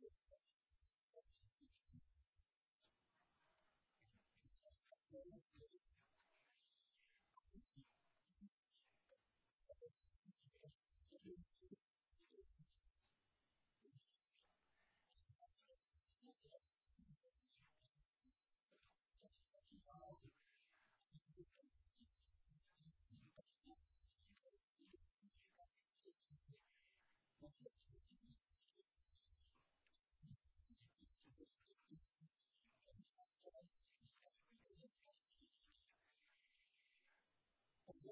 Thank you.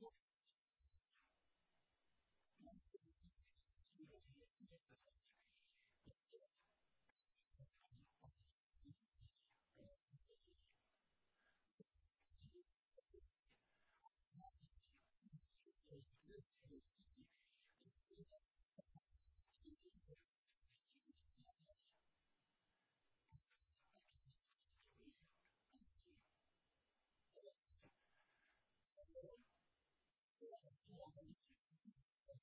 では、このあとはですね、このあとはですね、私たちは。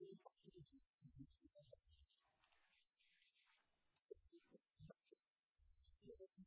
いい感じにしてもいいですよね。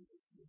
Gracias.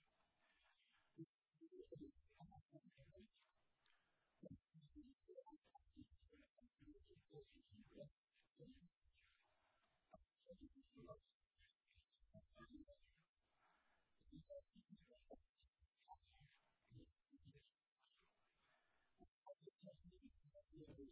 どうも。